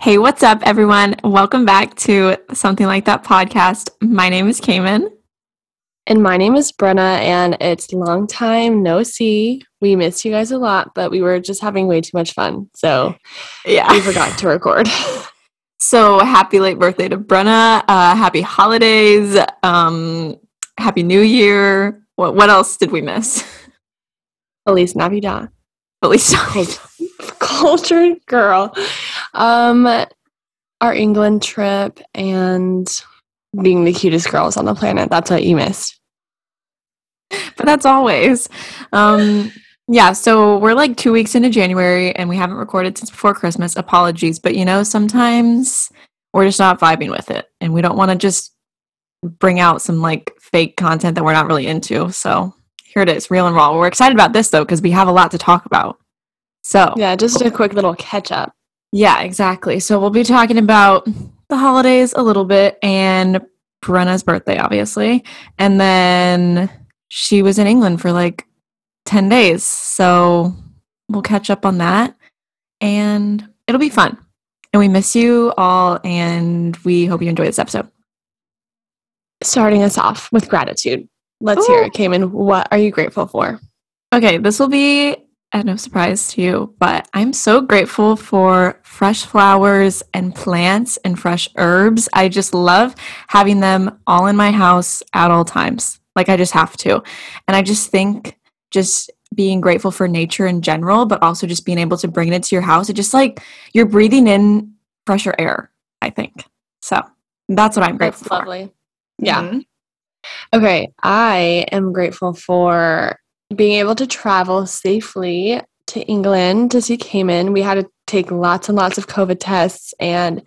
Hey, what's up, everyone? Welcome back to Something Like That podcast. My name is Cayman. And my name is Brenna, and it's long time no see. We missed you guys a lot, but we were just having way too much fun. So, yeah, we forgot to record. so, happy late birthday to Brenna. Uh, happy holidays. Um, happy New Year. What, what else did we miss? Feliz Navidad. Feliz Navidad. Cultured girl. Um, our England trip and being the cutest girls on the planet. That's what you missed. But that's always. Um, yeah, so we're like two weeks into January and we haven't recorded since before Christmas. Apologies. But you know, sometimes we're just not vibing with it and we don't want to just bring out some like fake content that we're not really into. So here it is, real and raw. We're excited about this though, because we have a lot to talk about. So, yeah, just a quick little catch up. Yeah, exactly. So we'll be talking about the holidays a little bit and Brenna's birthday, obviously. And then she was in England for like 10 days. So we'll catch up on that and it'll be fun. And we miss you all and we hope you enjoy this episode. Starting us off with gratitude. Let's Ooh. hear it, Cayman. What are you grateful for? Okay, this will be at no surprise to you, but I'm so grateful for fresh flowers and plants and fresh herbs. I just love having them all in my house at all times. Like I just have to. And I just think just being grateful for nature in general, but also just being able to bring it into your house, it just like you're breathing in fresher air, I think. So that's what I'm grateful that's lovely. for. Yeah. Mm-hmm. Okay, I am grateful for being able to travel safely to England to see Cayman. We had to take lots and lots of COVID tests, and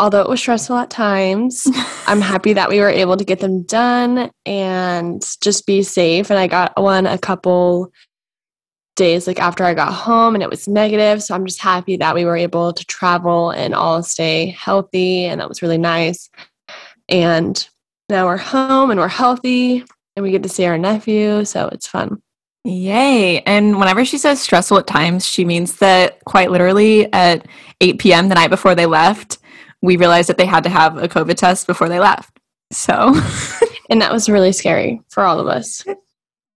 although it was stressful at times, I'm happy that we were able to get them done and just be safe. And I got one a couple days like after I got home and it was negative. So I'm just happy that we were able to travel and all stay healthy and that was really nice. And now we're home and we're healthy and we get to see our nephew, so it's fun. Yay. And whenever she says stressful at times, she means that quite literally at 8 p.m. the night before they left, we realized that they had to have a COVID test before they left. So, and that was really scary for all of us.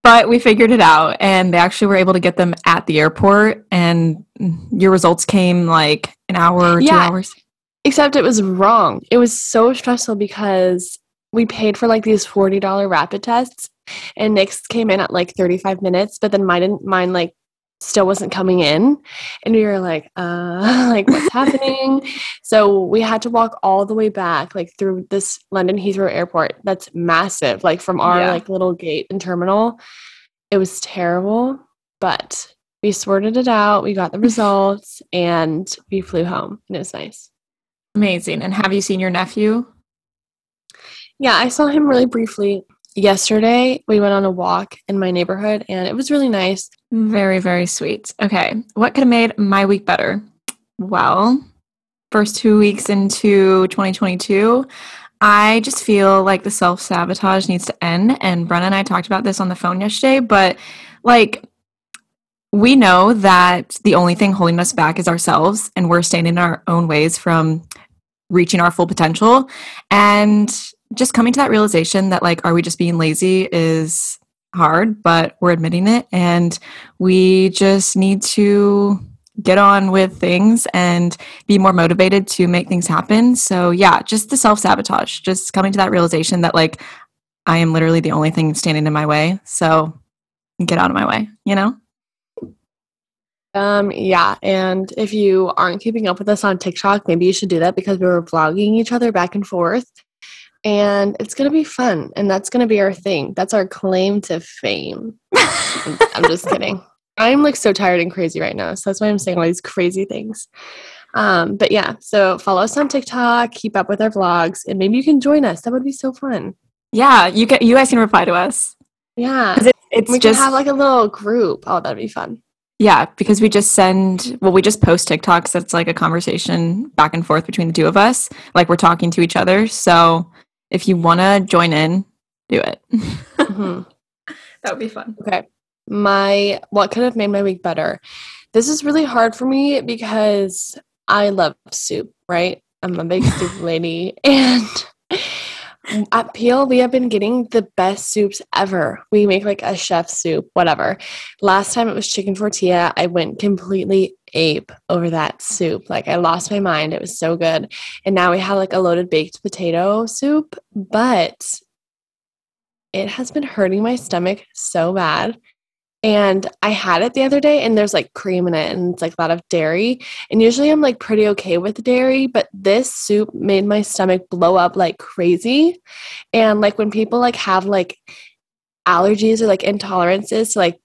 But we figured it out and they actually were able to get them at the airport and your results came like an hour or yeah, two hours. Except it was wrong. It was so stressful because we paid for like these $40 rapid tests and Nick's came in at like 35 minutes, but then mine didn't mine like still wasn't coming in. And we were like uh like what's happening? So we had to walk all the way back like through this london heathrow airport that's massive like from our yeah. like little gate and terminal. It was terrible but we sorted it out we got the results and we flew home and it was nice. Amazing. And have you seen your nephew yeah i saw him really briefly yesterday we went on a walk in my neighborhood and it was really nice. Very, very sweet. Okay. What could have made my week better? Well, first two weeks into 2022, I just feel like the self sabotage needs to end. And Brenna and I talked about this on the phone yesterday, but like, we know that the only thing holding us back is ourselves, and we're standing in our own ways from reaching our full potential. And just coming to that realization that like are we just being lazy is hard but we're admitting it. And we just need to get on with things and be more motivated to make things happen. So yeah just the self-sabotage just coming to that realization that like i am literally the only thing standing in my way. So get out of my way you know? Um yeah and if you aren't keeping up with us on tiktok maybe you should do that because we were vlogging each other back and forth and it's going to be fun and that's going to be our thing. That's our claim to fame. I'm just kidding. I'm like so tired and crazy right now so that's why i'm saying all these crazy things. Um, but yeah so follow us on tiktok keep up with our vlogs and maybe you can join us. That would be so fun. Yeah you can you guys can reply to us. Yeah. It, it's we just have like a little group. Oh that'd be fun. Yeah, because we just send, well, we just post TikToks. That's like a conversation back and forth between the two of us. Like we're talking to each other. So if you want to join in, do it. mm-hmm. That would be fun. Okay. My what could have made my week better? This is really hard for me because I love soup, right? I'm a big soup lady. And Mm, at Peel, we have been getting the best soups ever. We make like a chef soup, whatever. Last time it was chicken tortilla. I went completely ape over that soup. Like I lost my mind. It was so good. And now we have like a loaded baked potato soup, but it has been hurting my stomach so bad. And I had it the other day and there's like cream in it and it's like a lot of dairy. And usually I'm like pretty okay with dairy, but this soup made my stomach blow up like crazy. And like when people like have like allergies or like intolerances to like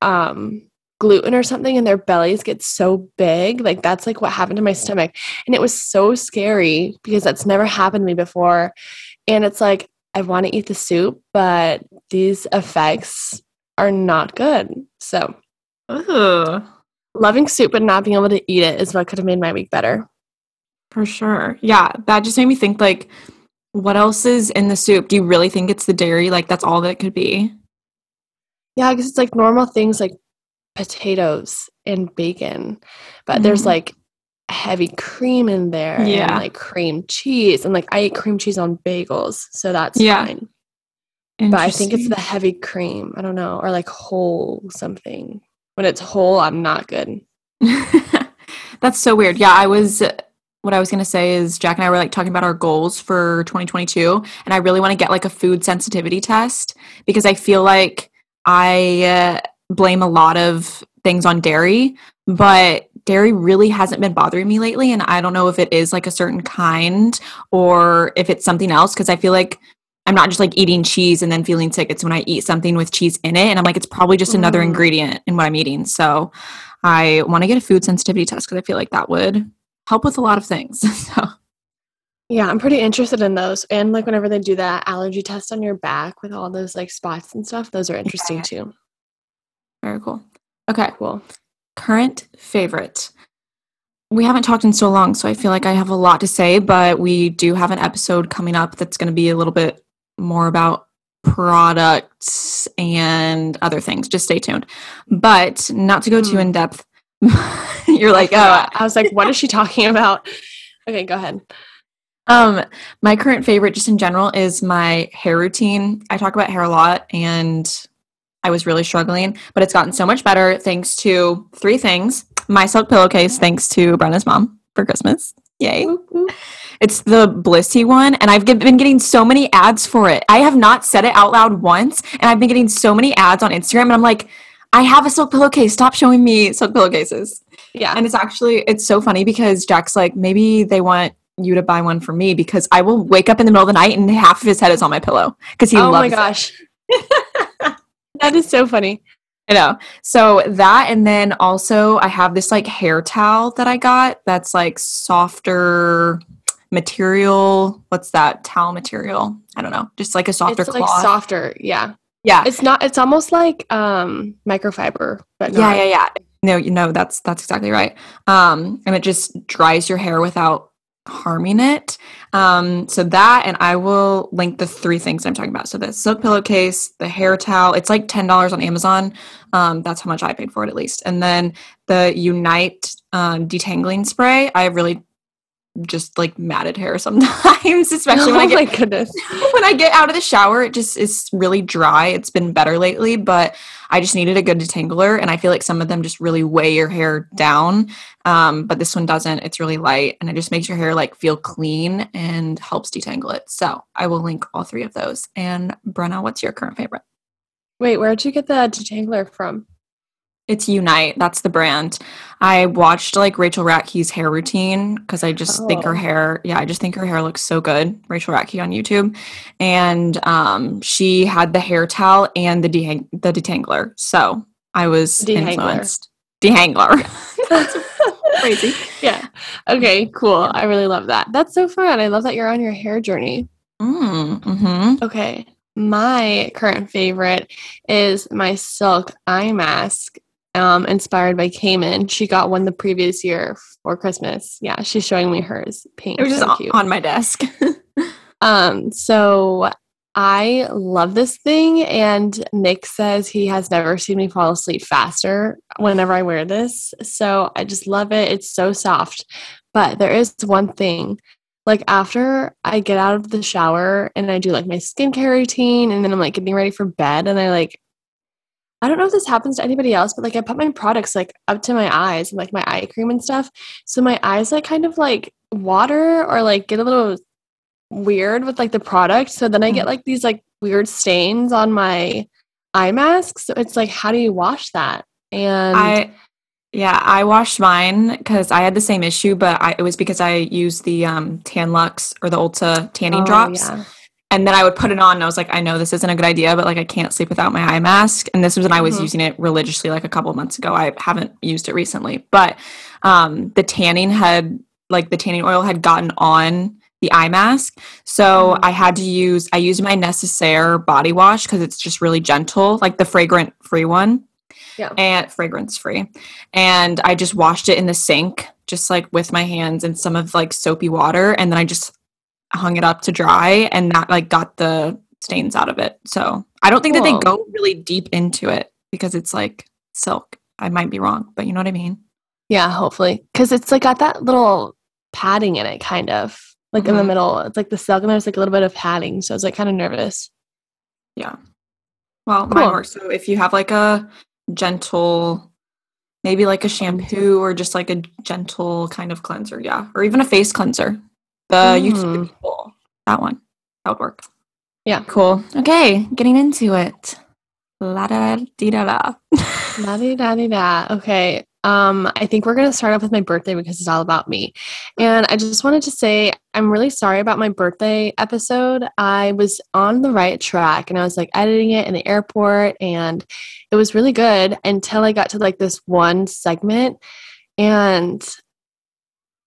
um gluten or something and their bellies get so big, like that's like what happened to my stomach. And it was so scary because that's never happened to me before. And it's like I want to eat the soup, but these effects are not good. So, Ooh. loving soup but not being able to eat it is what could have made my week better. For sure. Yeah, that just made me think like what else is in the soup? Do you really think it's the dairy? Like that's all that could be? Yeah, because it's like normal things like potatoes and bacon, but mm-hmm. there's like heavy cream in there yeah. and like cream cheese and like I eat cream cheese on bagels, so that's yeah. fine. But I think it's the heavy cream. I don't know, or like whole something. When it's whole, I'm not good. That's so weird. Yeah, I was what I was going to say is Jack and I were like talking about our goals for 2022 and I really want to get like a food sensitivity test because I feel like I uh, blame a lot of things on dairy, but dairy really hasn't been bothering me lately and I don't know if it is like a certain kind or if it's something else because I feel like I'm not just like eating cheese and then feeling sick. It's when I eat something with cheese in it and I'm like, it's probably just another mm. ingredient in what I'm eating. So I want to get a food sensitivity test because I feel like that would help with a lot of things. so yeah, I'm pretty interested in those. And like whenever they do that allergy test on your back with all those like spots and stuff, those are interesting yeah. too. Very cool. Okay, cool. Current favorite. We haven't talked in so long, so I feel like I have a lot to say, but we do have an episode coming up that's going to be a little bit more about products and other things. Just stay tuned. But not to go too hmm. in depth. You're like, oh, I was like, what is she talking about? Okay, go ahead. Um, my current favorite, just in general, is my hair routine. I talk about hair a lot, and I was really struggling, but it's gotten so much better thanks to three things. My silk pillowcase, thanks to Brenna's mom for Christmas. Yay. It's the Blissy one, and I've been getting so many ads for it. I have not said it out loud once, and I've been getting so many ads on Instagram, and I'm like, I have a silk pillowcase. Stop showing me silk pillowcases. Yeah. And it's actually, it's so funny because Jack's like, maybe they want you to buy one for me because I will wake up in the middle of the night and half of his head is on my pillow because he oh loves my gosh. that is so funny. I know. So that, and then also I have this like hair towel that I got that's like softer material. What's that towel material? I don't know. Just like a softer it's cloth. Like softer, yeah. Yeah. It's not it's almost like um microfiber, but Yeah, yeah, yeah. No, you know that's that's exactly right. Um and it just dries your hair without harming it. Um, so that, and I will link the three things I'm talking about. So the silk pillowcase, the hair towel, it's like $10 on Amazon. Um, that's how much I paid for it at least. And then the Unite um, detangling spray, I really just like matted hair sometimes, especially when oh I get goodness. when I get out of the shower, it just is really dry. It's been better lately, but I just needed a good detangler, and I feel like some of them just really weigh your hair down. Um, but this one doesn't. It's really light, and it just makes your hair like feel clean and helps detangle it. So I will link all three of those. And Brenna, what's your current favorite? Wait, where'd you get the detangler from? It's Unite. That's the brand. I watched like Rachel Ratke's hair routine because I just oh. think her oh. hair, yeah, I just think her hair looks so good. Rachel Ratke on YouTube, and um, she had the hair towel and the de- the detangler. So I was Dehangler. influenced. Dehangler. crazy. Yeah. Okay. Cool. I really love that. That's so fun. I love that you're on your hair journey. Mm, mm-hmm. Okay. My current favorite is my silk eye mask um, inspired by Cayman. She got one the previous year for Christmas. Yeah, she's showing me hers. Pink. It was just so on my desk. um, so I love this thing, and Nick says he has never seen me fall asleep faster whenever I wear this. So I just love it. It's so soft. But there is one thing like after I get out of the shower and I do like my skincare routine, and then I'm like getting ready for bed, and I like I don't know if this happens to anybody else, but like I put my products like up to my eyes and like my eye cream and stuff. So my eyes like kind of like water or like get a little weird with like the product. So then I get mm. like these like weird stains on my eye mask. So it's like, how do you wash that? And I, yeah, I washed mine because I had the same issue, but I, it was because I used the um, Tan-Luxe or the Ulta tanning oh, drops. Yeah. And then I would put it on and I was like, I know this isn't a good idea, but like I can't sleep without my eye mask. And this was when I was mm-hmm. using it religiously like a couple months ago. I haven't used it recently. But um, the tanning had like the tanning oil had gotten on the eye mask. So mm-hmm. I had to use I used my Necessaire body wash because it's just really gentle, like the fragrant free one. Yeah. And fragrance free. And I just washed it in the sink, just like with my hands and some of like soapy water. And then I just hung it up to dry and that like got the stains out of it. So I don't think cool. that they go really deep into it because it's like silk. I might be wrong, but you know what I mean? Yeah, hopefully. Because it's like got that little padding in it, kind of like mm-hmm. in the mm-hmm. middle. It's like the silk and there's like a little bit of padding. So I was like kind of nervous. Yeah. Well, cool. mine works. So if you have like a gentle, maybe like a shampoo or just like a gentle kind of cleanser, yeah, or even a face cleanser, the mm. YouTube people. That one. That would work. Yeah. Cool. Okay, getting into it. La da di da da. La di da di da. Okay. Um, I think we're gonna start off with my birthday because it's all about me. And I just wanted to say I'm really sorry about my birthday episode. I was on the right track and I was like editing it in the airport and it was really good until I got to like this one segment and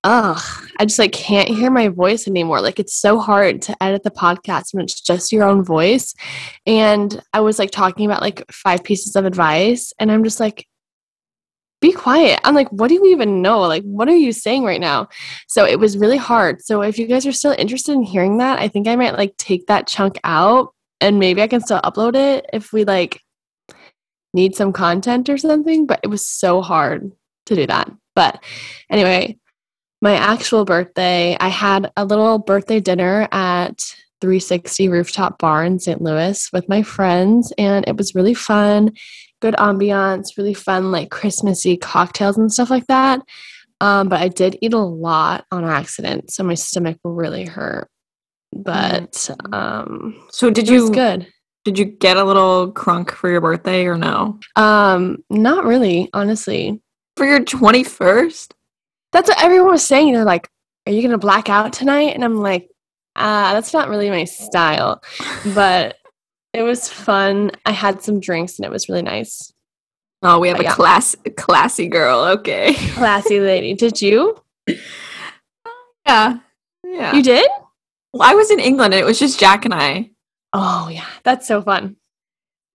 ugh, I just like can't hear my voice anymore. Like it's so hard to edit the podcast when it's just your own voice. And I was like talking about like five pieces of advice, and I'm just like, be quiet. I'm like, what do you even know? Like, what are you saying right now? So it was really hard. So if you guys are still interested in hearing that, I think I might like take that chunk out and maybe I can still upload it if we like need some content or something. But it was so hard to do that. But anyway, my actual birthday, I had a little birthday dinner at 360 Rooftop Bar in St. Louis with my friends, and it was really fun. Good ambiance, really fun, like Christmassy cocktails and stuff like that. Um, but I did eat a lot on accident, so my stomach really hurt. But mm. um, so did you? good. Did you get a little crunk for your birthday or no? Um, not really, honestly. For your twenty first? That's what everyone was saying. They're like, "Are you gonna black out tonight?" And I'm like, "Ah, that's not really my style." But it was fun. I had some drinks and it was really nice. Oh, we have but a yeah. class classy girl. Okay, classy lady. Did you? Yeah, yeah. You did? Well, I was in England and it was just Jack and I. Oh yeah, that's so fun.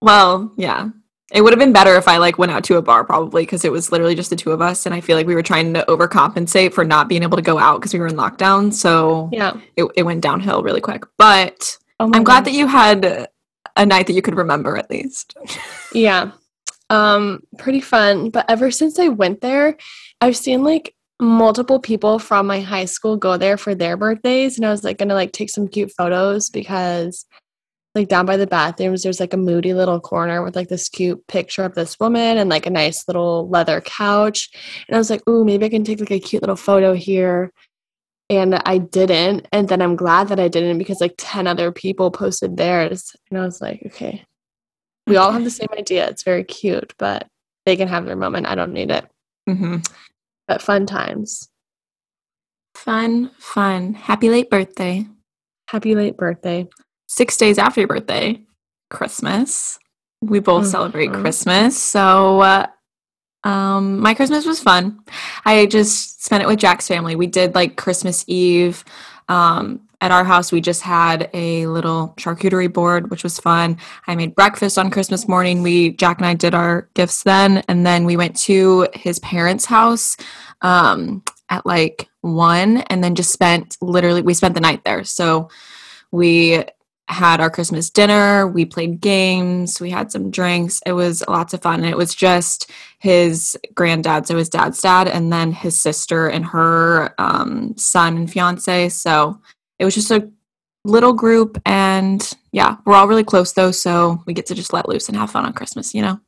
Well, yeah. It would have been better if I like went out to a bar probably because it was literally just the two of us and I feel like we were trying to overcompensate for not being able to go out because we were in lockdown. So yeah, it, it went downhill really quick. But oh I'm glad that you had a night that you could remember at least. yeah. Um, pretty fun. But ever since I went there, I've seen like multiple people from my high school go there for their birthdays and I was like gonna like take some cute photos because like down by the bathrooms there's like a moody little corner with like this cute picture of this woman and like a nice little leather couch. And i was like ooh maybe i can take like a cute little photo here. And i didn't. And then i'm glad that i didn't because like 10 other people posted theirs. And i was like okay. We all have the same idea. It's very cute but they can have their moment. I don't need it. Mm-hmm. but fun times. Fun fun. Happy late birthday. Happy late birthday six days after your birthday, Christmas. We both mm-hmm. celebrate Christmas. So, uh, um, my Christmas was fun. I just spent it with Jack's family. We did like Christmas Eve. Um, at our house, we just had a little charcuterie board, which was fun. I made breakfast on Christmas morning. We Jack and I did our gifts then, and then we went to his parents' house um, at like one, and then just spent literally we spent the night there. So we had our Christmas dinner. We played games. We had some drinks. It was lots of fun. And it was just his granddad, so his dad's dad, and then his sister and her um, son and fiance. So it was just a little group. And yeah, we're all really close though. So we get to just let loose and have fun on Christmas, you know?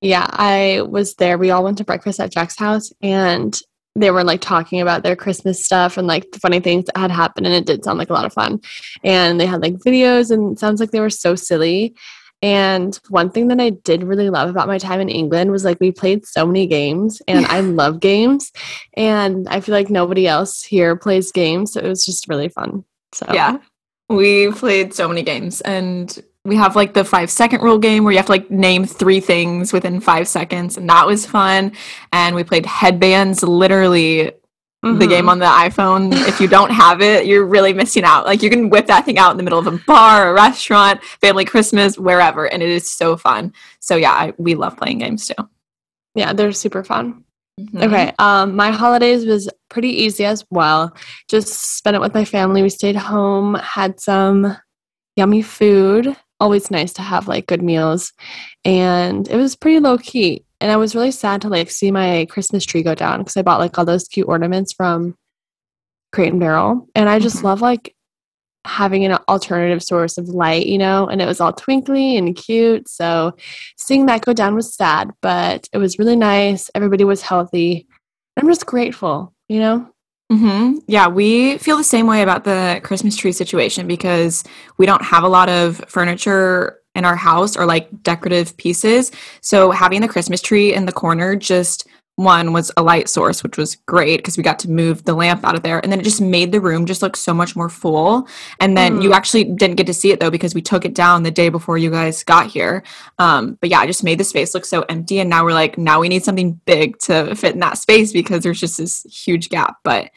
Yeah, I was there. We all went to breakfast at Jack's house and they were like talking about their Christmas stuff and like the funny things that had happened. And it did sound like a lot of fun. And they had like videos and it sounds like they were so silly. And one thing that I did really love about my time in England was like we played so many games and I love games. And I feel like nobody else here plays games. So it was just really fun. So yeah, we played so many games and we have like the five second rule game where you have to like name three things within five seconds and that was fun and we played headbands literally mm-hmm. the game on the iphone if you don't have it you're really missing out like you can whip that thing out in the middle of a bar a restaurant family christmas wherever and it is so fun so yeah I, we love playing games too yeah they're super fun Mm-hmm. Okay. Um, my holidays was pretty easy as well. Just spent it with my family. We stayed home, had some yummy food, always nice to have like good meals. And it was pretty low key and i was really sad to like see my christmas tree go down because i bought like all those cute ornaments from crate and barrel. And i just mm-hmm. love like having an alternative source of light you know? And it was all twinkly and cute. So seeing that go down was sad but it was really nice. Everybody was healthy. I'm just grateful you know Mm-hmm. Yeah, we feel the same way about the Christmas tree situation because we don't have a lot of furniture in our house or like decorative pieces. So having the Christmas tree in the corner just one was a light source, which was great because we got to move the lamp out of there. And then it just made the room just look so much more full. And then mm. you actually didn't get to see it though because we took it down the day before you guys got here. Um, but yeah, I just made the space look so empty. And now we're like, now we need something big to fit in that space because there's just this huge gap. But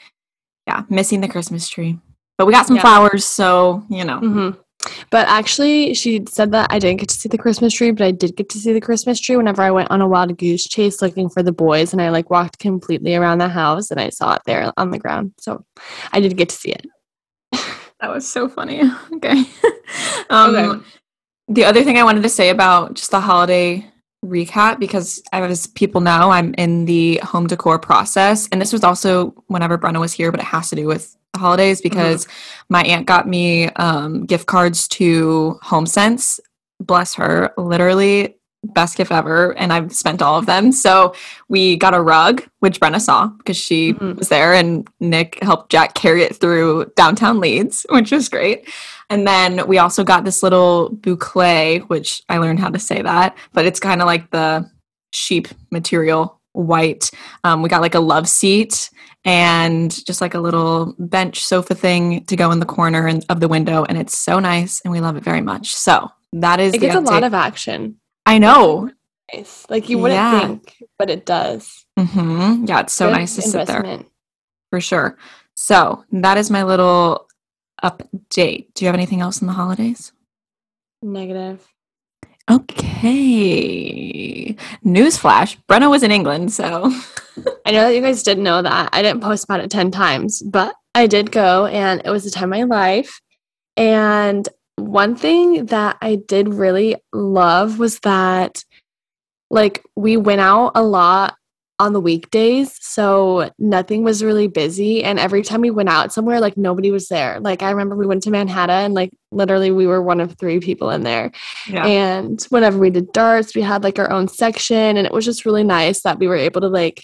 yeah, missing the Christmas tree. But we got some yeah. flowers, so you know. Mm-hmm. But actually, she said that I didn't get to see the Christmas tree, but I did get to see the Christmas tree whenever I went on a wild goose chase looking for the boys. And I like walked completely around the house and I saw it there on the ground. So I did get to see it. that was so funny. Okay. um, okay. The other thing I wanted to say about just the holiday recap because as people know i'm in the home decor process and this was also whenever brenna was here but it has to do with the holidays mm-hmm. because mm-hmm. my aunt got me um, gift cards to homesense bless her literally best gift ever and i've spent all of them so we got a rug which brenna saw because she mm-hmm. was there and nick helped jack carry it through downtown leeds which was great and then we also got this little boucle, which I learned how to say that, but it's kind of like the sheep material white. Um, we got like a love seat and just like a little bench sofa thing to go in the corner of the window. And it's so nice and we love it very much. So that is it gets a lot of action. I know. Nice. Like you wouldn't yeah. think, but it does. Mm-hmm. Yeah, it's so Good nice to sit there. For sure. So that is my little update. Do you have anything else in the holidays? Negative. Okay. Newsflash. Brenna was in England, so. I know that you guys didn't know that. I didn't post about it 10 times, but I did go and it was the time of my life. And one thing that I did really love was that, like, we went out a lot on the weekdays so nothing was really busy. And every time we went out somewhere like nobody was there. Like i remember we went to manhattan and like literally we were one of three people in there. Yeah. and whenever we did darts we had like our own section and it was just really nice that we were able to like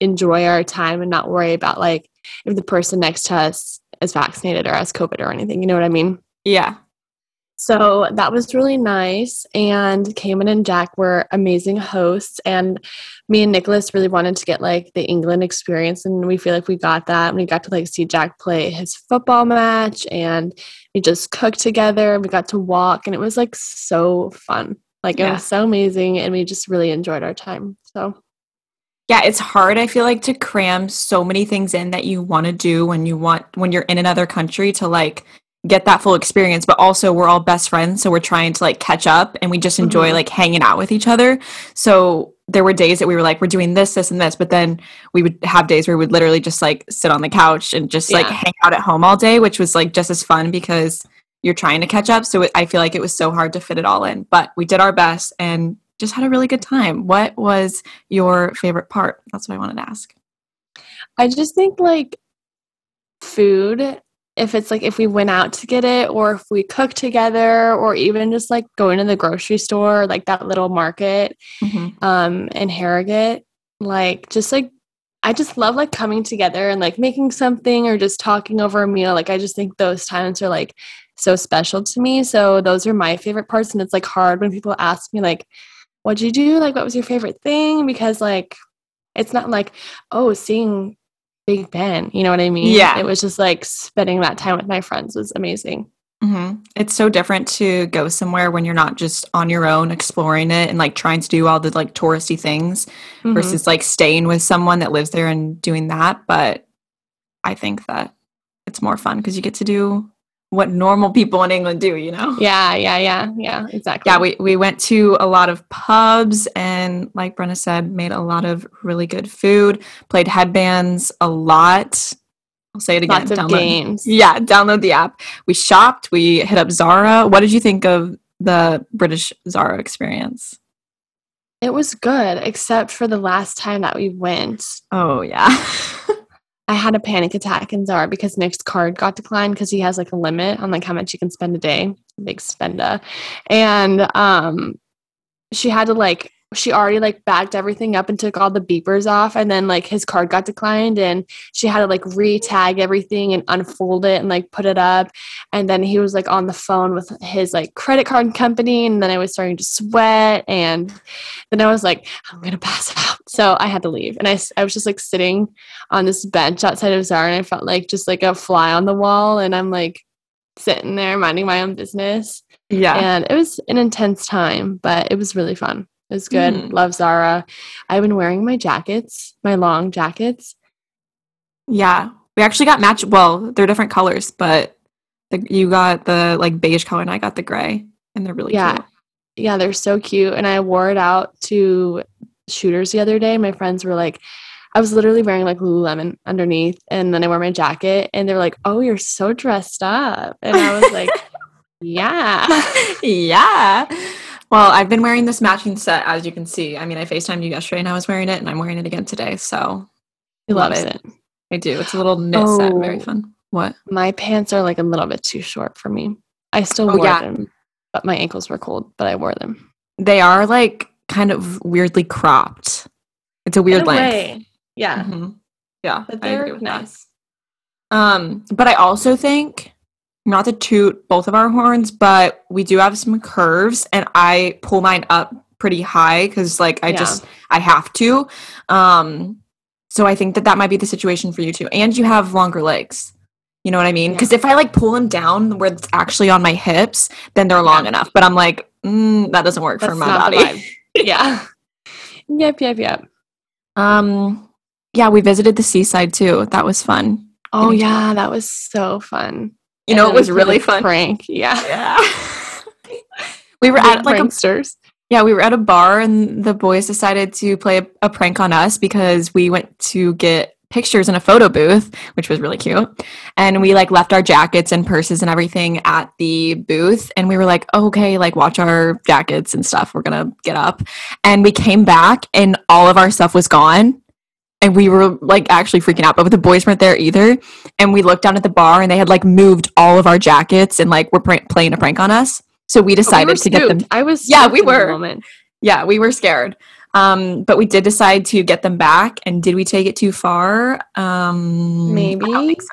enjoy our time and not worry about like if the person next to us is vaccinated or has covid or anything you know what i mean yeah so that was really nice. And Cayman and Jack were amazing hosts. And me and Nicholas really wanted to get like the England experience. And we feel like we got that. And we got to like see Jack play his football match. And we just cooked together. We got to walk. And it was like so fun. Like it yeah. was so amazing. And we just really enjoyed our time. So. Yeah, it's hard I feel like to cram so many things in that you want to do when you want when you're in another country to like get that full experience but also we're all best friends so we're trying to like catch up and we just enjoy mm-hmm. like hanging out with each other so there were days that we were like we're doing this this and this but then we would have days where we would literally just like sit on the couch and just yeah. like hang out at home all day which was like just as fun because you're trying to catch up. So it, I feel like it was so hard to fit it all in, but we did our best and just had a really good time. What was your favorite part? That's what I wanted to ask. I just think like food, if it's like if we went out to get it or if we cook together or even just like going to the grocery store, like that little market mm-hmm. um in Harrogate, like just like I just love like coming together and like making something or just talking over a meal. Like I just think those times are like so special to me. So those are my favorite parts and it's like hard when people ask me like what'd you do? Like what was your favorite thing? Because like it's not like, oh, seeing Big Ben. You know what I mean? Yeah. It was just like spending that time with my friends was amazing. Mm-hmm. It's so different to go somewhere when you're not just on your own exploring it and like trying to do all the like touristy things mm-hmm. versus like staying with someone that lives there and doing that. But I think that it's more fun because you get to do what normal people in England do, you know? Yeah, yeah, yeah, yeah, exactly. Yeah, we, we went to a lot of pubs and, like Brenna said, made a lot of really good food, played headbands a lot. I'll say it again. Lots of download, games. Yeah, download the app. We shopped, we hit up Zara. What did you think of the British Zara experience? It was good, except for the last time that we went. Oh, yeah. I had a panic attack in Zara because Nick's card got declined because he has like a limit on like how much you can spend a day. Big spender. And um she had to like she already like backed everything up and took all the beepers off and then like his card got declined and she had to like re-tag everything and unfold it and like put it up. And then he was like on the phone with his like credit card company and then I was starting to sweat and then I was like I'm gonna pass out. So I had to leave and I, I was just like sitting on this bench outside of Zara and I felt like just like a fly on the wall and I'm like sitting there minding my own business. Yeah. And it was an intense time but it was really fun it was good. Mm. Love Zara. I've been wearing my jackets, my long jackets. Yeah. We actually got match well, they're different colors, but the, you got the like beige color and I got the gray and they're really yeah. cute. Yeah, they're so cute. And I wore it out to shooters the other day. My friends were like, I was literally wearing like Lululemon underneath, and then I wore my jacket, and they were like, "Oh, you're so dressed up," and I was like, "Yeah, yeah." Well, I've been wearing this matching set, as you can see. I mean, I FaceTimed you yesterday and I was wearing it, and I'm wearing it again today. So I love it. it. I do. It's a little knit oh, set. Very fun. What? My pants are like a little bit too short for me. I still oh, wore yeah. them, but my ankles were cold, but I wore them. They are like kind of weirdly cropped. It's a weird a length. Way. Yeah. Mm-hmm. Yeah. But they're nice. That. Um, but I also think not to toot both of our horns, but we do have some curves, and I pull mine up pretty high because, like, I yeah. just I have to. Um, so I think that that might be the situation for you too, and you have longer legs. You know what I mean? Because yeah. if I like pull them down where it's actually on my hips, then they're long yeah. enough. But I'm like, mm, that doesn't work That's for my body. yeah. Yep. Yep. Yep. Um. Yeah, we visited the seaside too. That was fun. Oh yeah, that was so fun. You know, it was really fun. Prank. Yeah. Yeah. we were at like pranksters. A, yeah, we were at a bar and the boys decided to play a, a prank on us because we went to get pictures in a photo booth, which was really cute. And we like left our jackets and purses and everything at the booth. And we were like, oh, okay, like watch our jackets and stuff. We're going to get up. And we came back and all of our stuff was gone and we were like actually freaking out but the boys weren't there either. And we looked down at the bar and they had like moved all of our jackets and like were pr- playing a prank on us. So we decided we to get them i was yeah we were. yeah we were scared. Um, but we did decide to get them back and did we take it too far? Um maybe i don't think so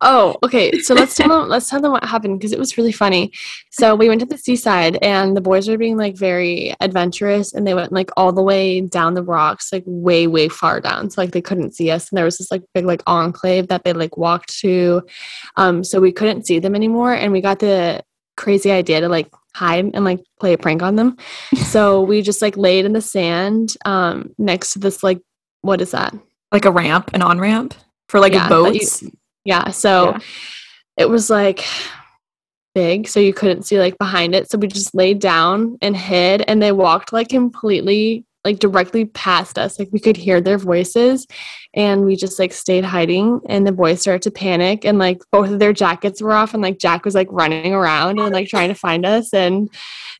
oh, okay. So let's tell them. Let's tell them what happened because it was really funny. So we went to the seaside, and the boys were being like very adventurous, and they went like all the way down the rocks, like way, way far down, so like they couldn't see us. And there was this like big like enclave that they like walked to, um, so we couldn't see them anymore. And we got the crazy idea to like hide and like play a prank on them. so we just like laid in the sand um next to this like what is that? Like a ramp, an on ramp for like yeah, boats. You, yeah. So yeah. it was like big, so you couldn't see like behind it. So we just laid down and hid, and they walked like completely like directly past us. Like we could hear their voices and we just like stayed hiding and the boys started to panic and like both of their jackets were off and like Jack was like running around and like trying to find us and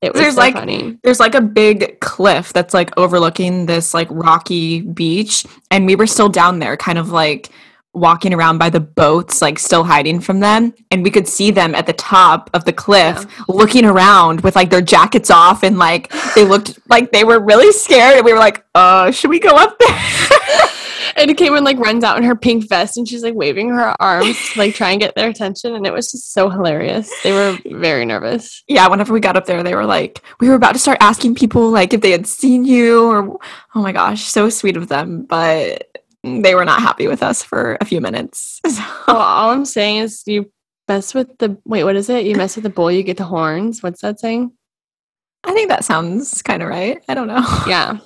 it was There's so like funny. there's like a big cliff that's like overlooking this like rocky beach and we were still down there kind of like walking around by the boats like still hiding from them and we could see them at the top of the cliff looking around with like their jackets off and like they looked like they were really scared and we were like uh should we go up there And Cayman like runs out in her pink vest and she's like waving her arms to, like try and get their attention and it was just so hilarious. They were very nervous. yeah whenever we got up there they were like we were about to start asking people like if they had seen you or oh my gosh so sweet of them but they were not happy with us for a few minutes So- Well, all I'm saying is you mess with the wait, what is it? You mess with the bull, you get the horns. What's that saying? I think that sounds kind of right. I don't know. Yeah.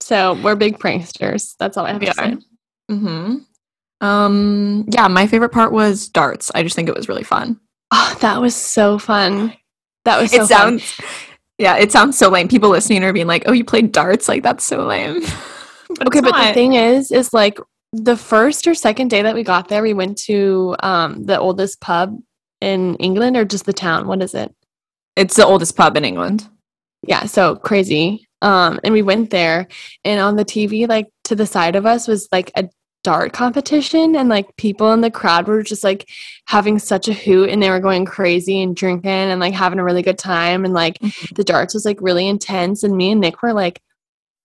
So we're big pranksters. That's all I have We to say. Mm-hmm. Um. Yeah, my favorite part was darts. I just think it was really fun. Oh, that was so fun. That was so it fun. sounds. Yeah, it sounds so lame. People listening are being like, "Oh, you played darts? Like that's so lame." but Okay, but the thing is, is like the first or second day that we got there, we went to um the oldest pub in England or just the town. What is it? it's the oldest pub in England. Yeah, so crazy. Um, and we went there, and on the TV, like to the side of us, was like a dart competition, and like people in the crowd were just like having such a hoot, and they were going crazy and drinking and like having a really good time, and like the darts was like really intense, and me and Nick were like,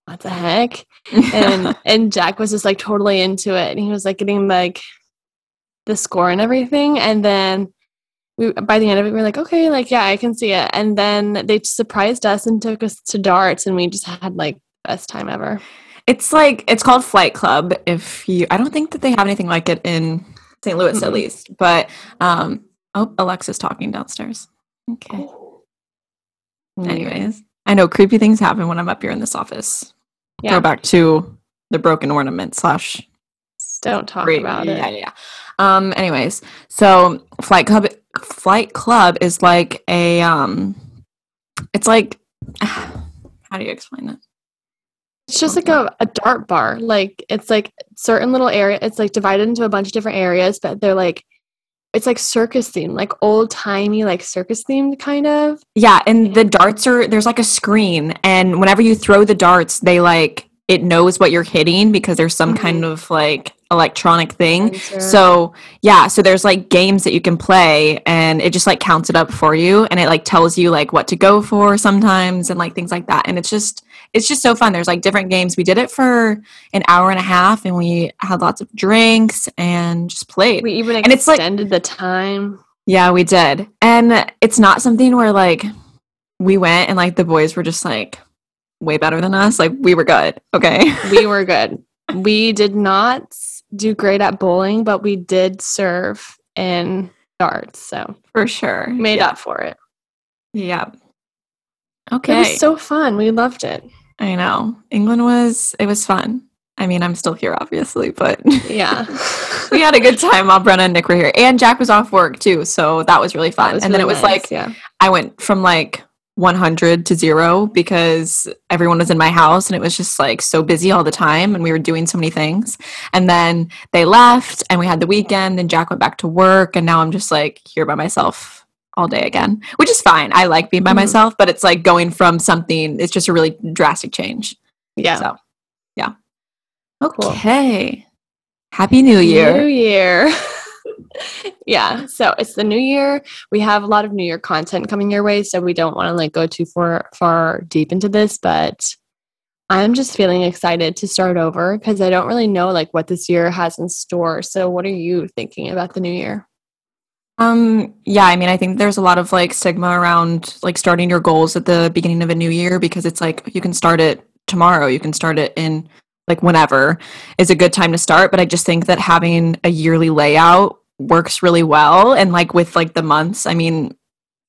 "What the heck?" and and Jack was just like totally into it, and he was like getting like the score and everything, and then we by the end of it we were like, okay, like yeah, I can see it, and then they surprised us and took us to darts, and we just had like best time ever. it's like it's called Flight Club. If you, I don't think that they have anything like it in St. Louis at Mm-mm. least. But um, oh, Alexa's talking downstairs. Okay. Anyways, I know creepy things happen when I'm up here in this office. Yeah. Go back to the broken ornament slash don't talk Great. about yeah, it. Yeah, yeah. Um. Anyways, so Flight Club, Flight Club is like a um. It's like, how do you explain that? It's just like a, a dart bar. Like it's like certain little area. It's like divided into a bunch of different areas, but they're like it's like circus themed, like old timey, like circus themed kind of. Yeah, and the darts are there's like a screen, and whenever you throw the darts, they like it knows what you're hitting because there's some kind mm-hmm. of like electronic thing. Sensor. So yeah, so there's like games that you can play and it just like counts it up for you and it like tells you like what to go for sometimes and like things like that. And it's just it's just so fun. There's like different games. We did it for an hour and a half and we had lots of drinks and just played. we even and it's like- extended the time. yeah, we did. And it's not something where like we went and like the boys were just like way better than us. Like we were good. Okay. we were good. We did not do great at bowling, but we did serve in darts, so For sure. made yeah. up for it. Yeah. Okay. It was so fun. We loved it. I know. England was it was fun. I mean, I'm still here obviously, but Yeah. we had a good time while Brenna and Nick were here. And Jack was off work too, so that was really fun. Was and then it was nice, like yeah. I went from like 100 to 0 because everyone was in my house and it was just like so busy all the time and we were doing so many things. And then they left and we had the weekend and Jack went back to work and now I'm just like here by myself all day again, which is fine. I like being by Mhm. myself, but it's like going from something it's just a really drastic change. Yeah. So, yeah. Cool. Okay. Happy New Year. New Year. yeah. So it's the new year. We have a lot of new year content coming your way, so we don't want to like go too far far deep into this, but I'm just feeling excited to start over because I don't really know like what this year has in store. So what are you thinking about the new year? Um, yeah, I mean, I think there's a lot of like stigma around like starting your goals at the beginning of a new year because it's like you can start it tomorrow, you can start it in like whenever is a good time to start. But I just think that having a yearly layout works really well. And like with like the months, I mean,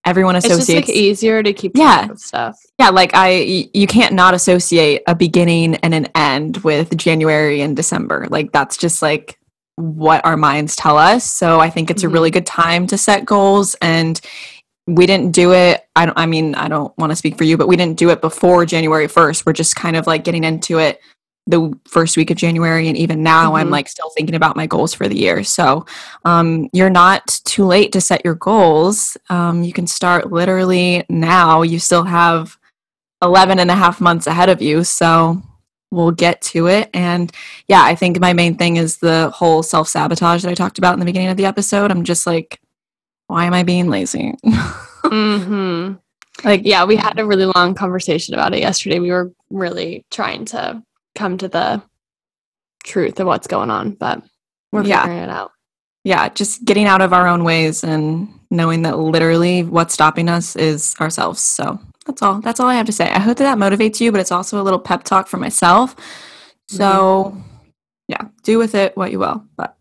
everyone It's just associates like easier to keep Yeah. of stuff. yeah like i y- you can't not associate a beginning and an end with january and december like that's just like what our minds tell us so i think it's a really good time to set goals and we didn't do it. I don't, I mean, I don't want to speak for you, but we didn't do it before January 1st. We're just kind of like getting into it the first week of January. And even now, mm-hmm. I'm like still thinking about my goals for the year. So um, you're not too late to set your goals. Um, you can start literally now. You still have 11 and a half months ahead of you. So we'll get to it. And yeah, I think my main thing is the whole self sabotage that I talked about in the beginning of the episode. I'm just like, why am I being lazy? mm-hmm. Like, yeah, we had a really long conversation about it yesterday. We were really trying to come to the truth of what's going on, but we're yeah. figuring it out. Yeah, just getting out of our own ways and knowing that literally what's stopping us is ourselves. So that's all. That's all I have to say. I hope that that motivates you, but it's also a little pep talk for myself. So, mm-hmm. yeah, do with it what you will. But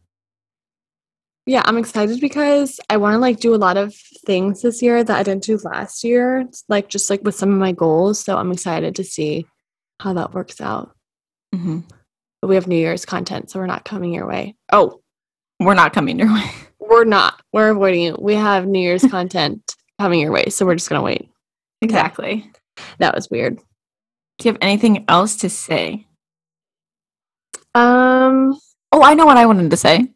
yeah, I'm excited because I want to like do a lot of things this year that I didn't do last year, like just like with some of my goals. So I'm excited to see how that works out. Mm-hmm. But we have New Year's content, so we're not coming your way. Oh, we're not coming your way. We're not. We're avoiding it. We have New Year's content coming your way, so we're just gonna wait. Exactly. That was weird. Do you have anything else to say? Um. Oh, I know what I wanted to say.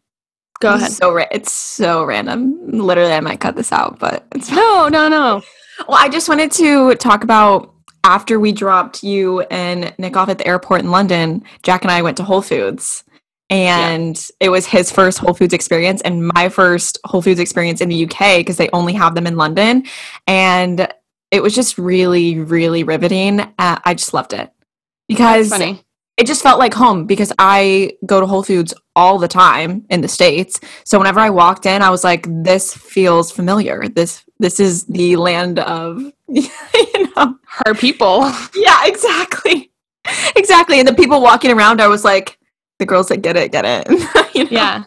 Go ahead. So ra- it's so random. Literally, I might cut this out, but it's no, no, no. Well, I just wanted to talk about after we dropped you and Nick off at the airport in London, Jack and I went to Whole Foods. And yeah. it was his first Whole Foods experience and my first Whole Foods experience in the UK because they only have them in London. And it was just really, really riveting. Uh, I just loved it because it just felt like home because I go to Whole Foods all the time in the States. So whenever I walked in, I was like, this feels familiar. This this is the land of you know her people. Yeah, exactly. Exactly. And the people walking around, I was like, the girls that get it, get it. you know? Yeah.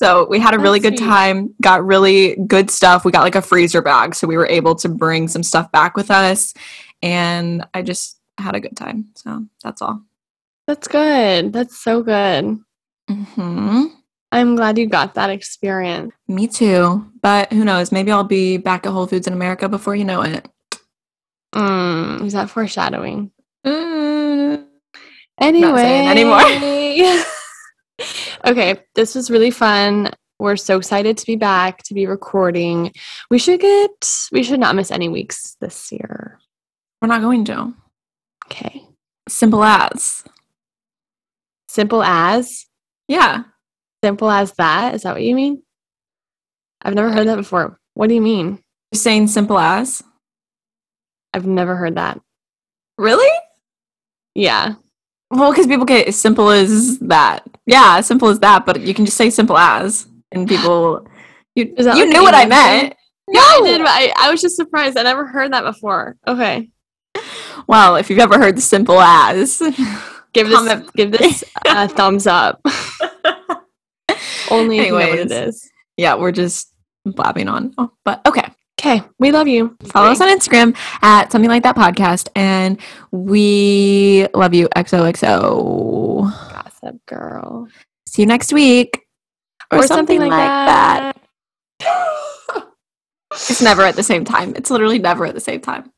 So we had a really good time, got really good stuff. We got like a freezer bag, so we were able to bring some stuff back with us. And I just had a good time. So that's all. That's good. That's so good. Mm-hmm. I'm glad you got that experience. Me too. But who knows? Maybe I'll be back at Whole Foods in America before you know it. Mm, is that foreshadowing? Mm. Anyway. anymore. okay, this was really fun. We're so excited to be back, to be recording. We should get, we should not miss any weeks this year. We're not going to. Okay. Simple as. Simple as? Yeah. Simple as that? Is that what you mean? I've never heard that before. What do you mean? You're saying simple as? I've never heard that. Really? Yeah. Well, because people get as simple as that. Yeah, as simple as that, but you can just say simple as. And people, you, you like knew what I meant. Yeah, no! I did, but I, I was just surprised. I never heard that before. Okay. Well, if you've ever heard the simple as, give this, give this a thumbs up. Only Anyways, you know what it is. Yeah, we're just blabbing on. Oh, but okay. Okay, we love you. Follow us on Instagram at something like that podcast, and we love you. XOXO. Gossip girl. See you next week, or, or something, something, like, like that. that. it's never at the same time. It's literally never at the same time.